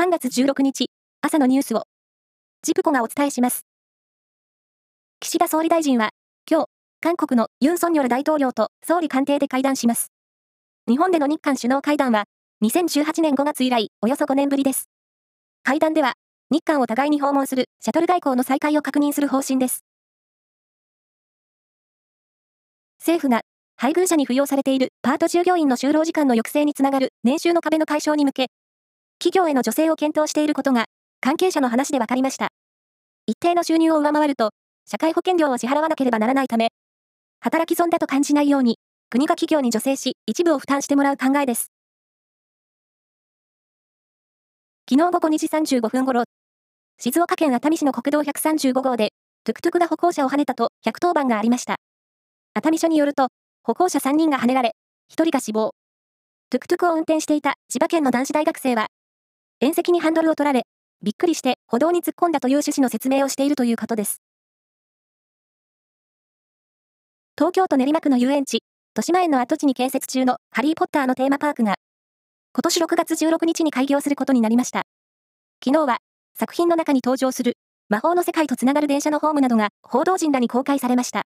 3月16日、朝のニュースを、ジプコがお伝えします。岸田総理大臣は、今日、韓国のユン・ソンニョル大統領と総理官邸で会談します。日本での日韓首脳会談は、2018年5月以来、およそ5年ぶりです。会談では、日韓を互いに訪問するシャトル外交の再開を確認する方針です。政府が配偶者に扶養されているパート従業員の就労時間の抑制につながる年収の壁の解消に向け、企業への助成を検討していることが、関係者の話で分かりました。一定の収入を上回ると、社会保険料を支払わなければならないため、働き損だと感じないように、国が企業に助成し、一部を負担してもらう考えです。昨日午後2時35分ごろ、静岡県熱海市の国道135号で、トゥクトゥクが歩行者をはねたと110番がありました。熱海署によると、歩行者3人がはねられ、1人が死亡。トゥクトゥクを運転していた千葉県の男子大学生は、縁石にハンドルを取られ、びっくりして歩道に突っ込んだという趣旨の説明をしているということです。東京都練馬区の遊園地、豊島園の跡地に建設中のハリーポッターのテーマパークが、今年6月16日に開業することになりました。昨日は、作品の中に登場する魔法の世界とつながる電車のホームなどが報道陣らに公開されました。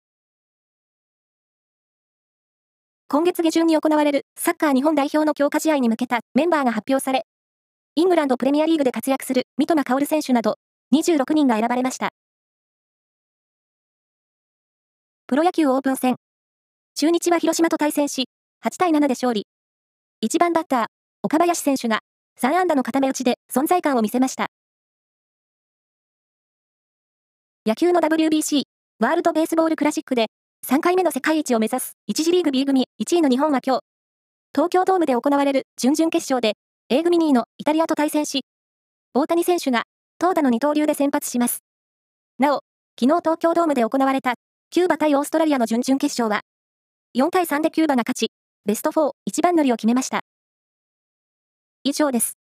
今月下旬に行われるサッカー日本代表の強化試合に向けたメンバーが発表され、イングランドプレミアリーグで活躍する三笘薫選手など26人が選ばれました。プロ野球オープン戦。中日は広島と対戦し、8対7で勝利。1番バッター、岡林選手が3安打の固め打ちで存在感を見せました。野球の WBC、ワールドベースボールクラシックで3回目の世界一を目指す1次リーグ B 組1位の日本は今日、東京ドームで行われる準々決勝で A 組2位のイタリアと対戦し、大谷選手が投打の二刀流で先発します。なお、昨日東京ドームで行われたキューバ対オーストラリアの準々決勝は、4対3でキューバが勝ち、ベスト4一番乗りを決めました。以上です。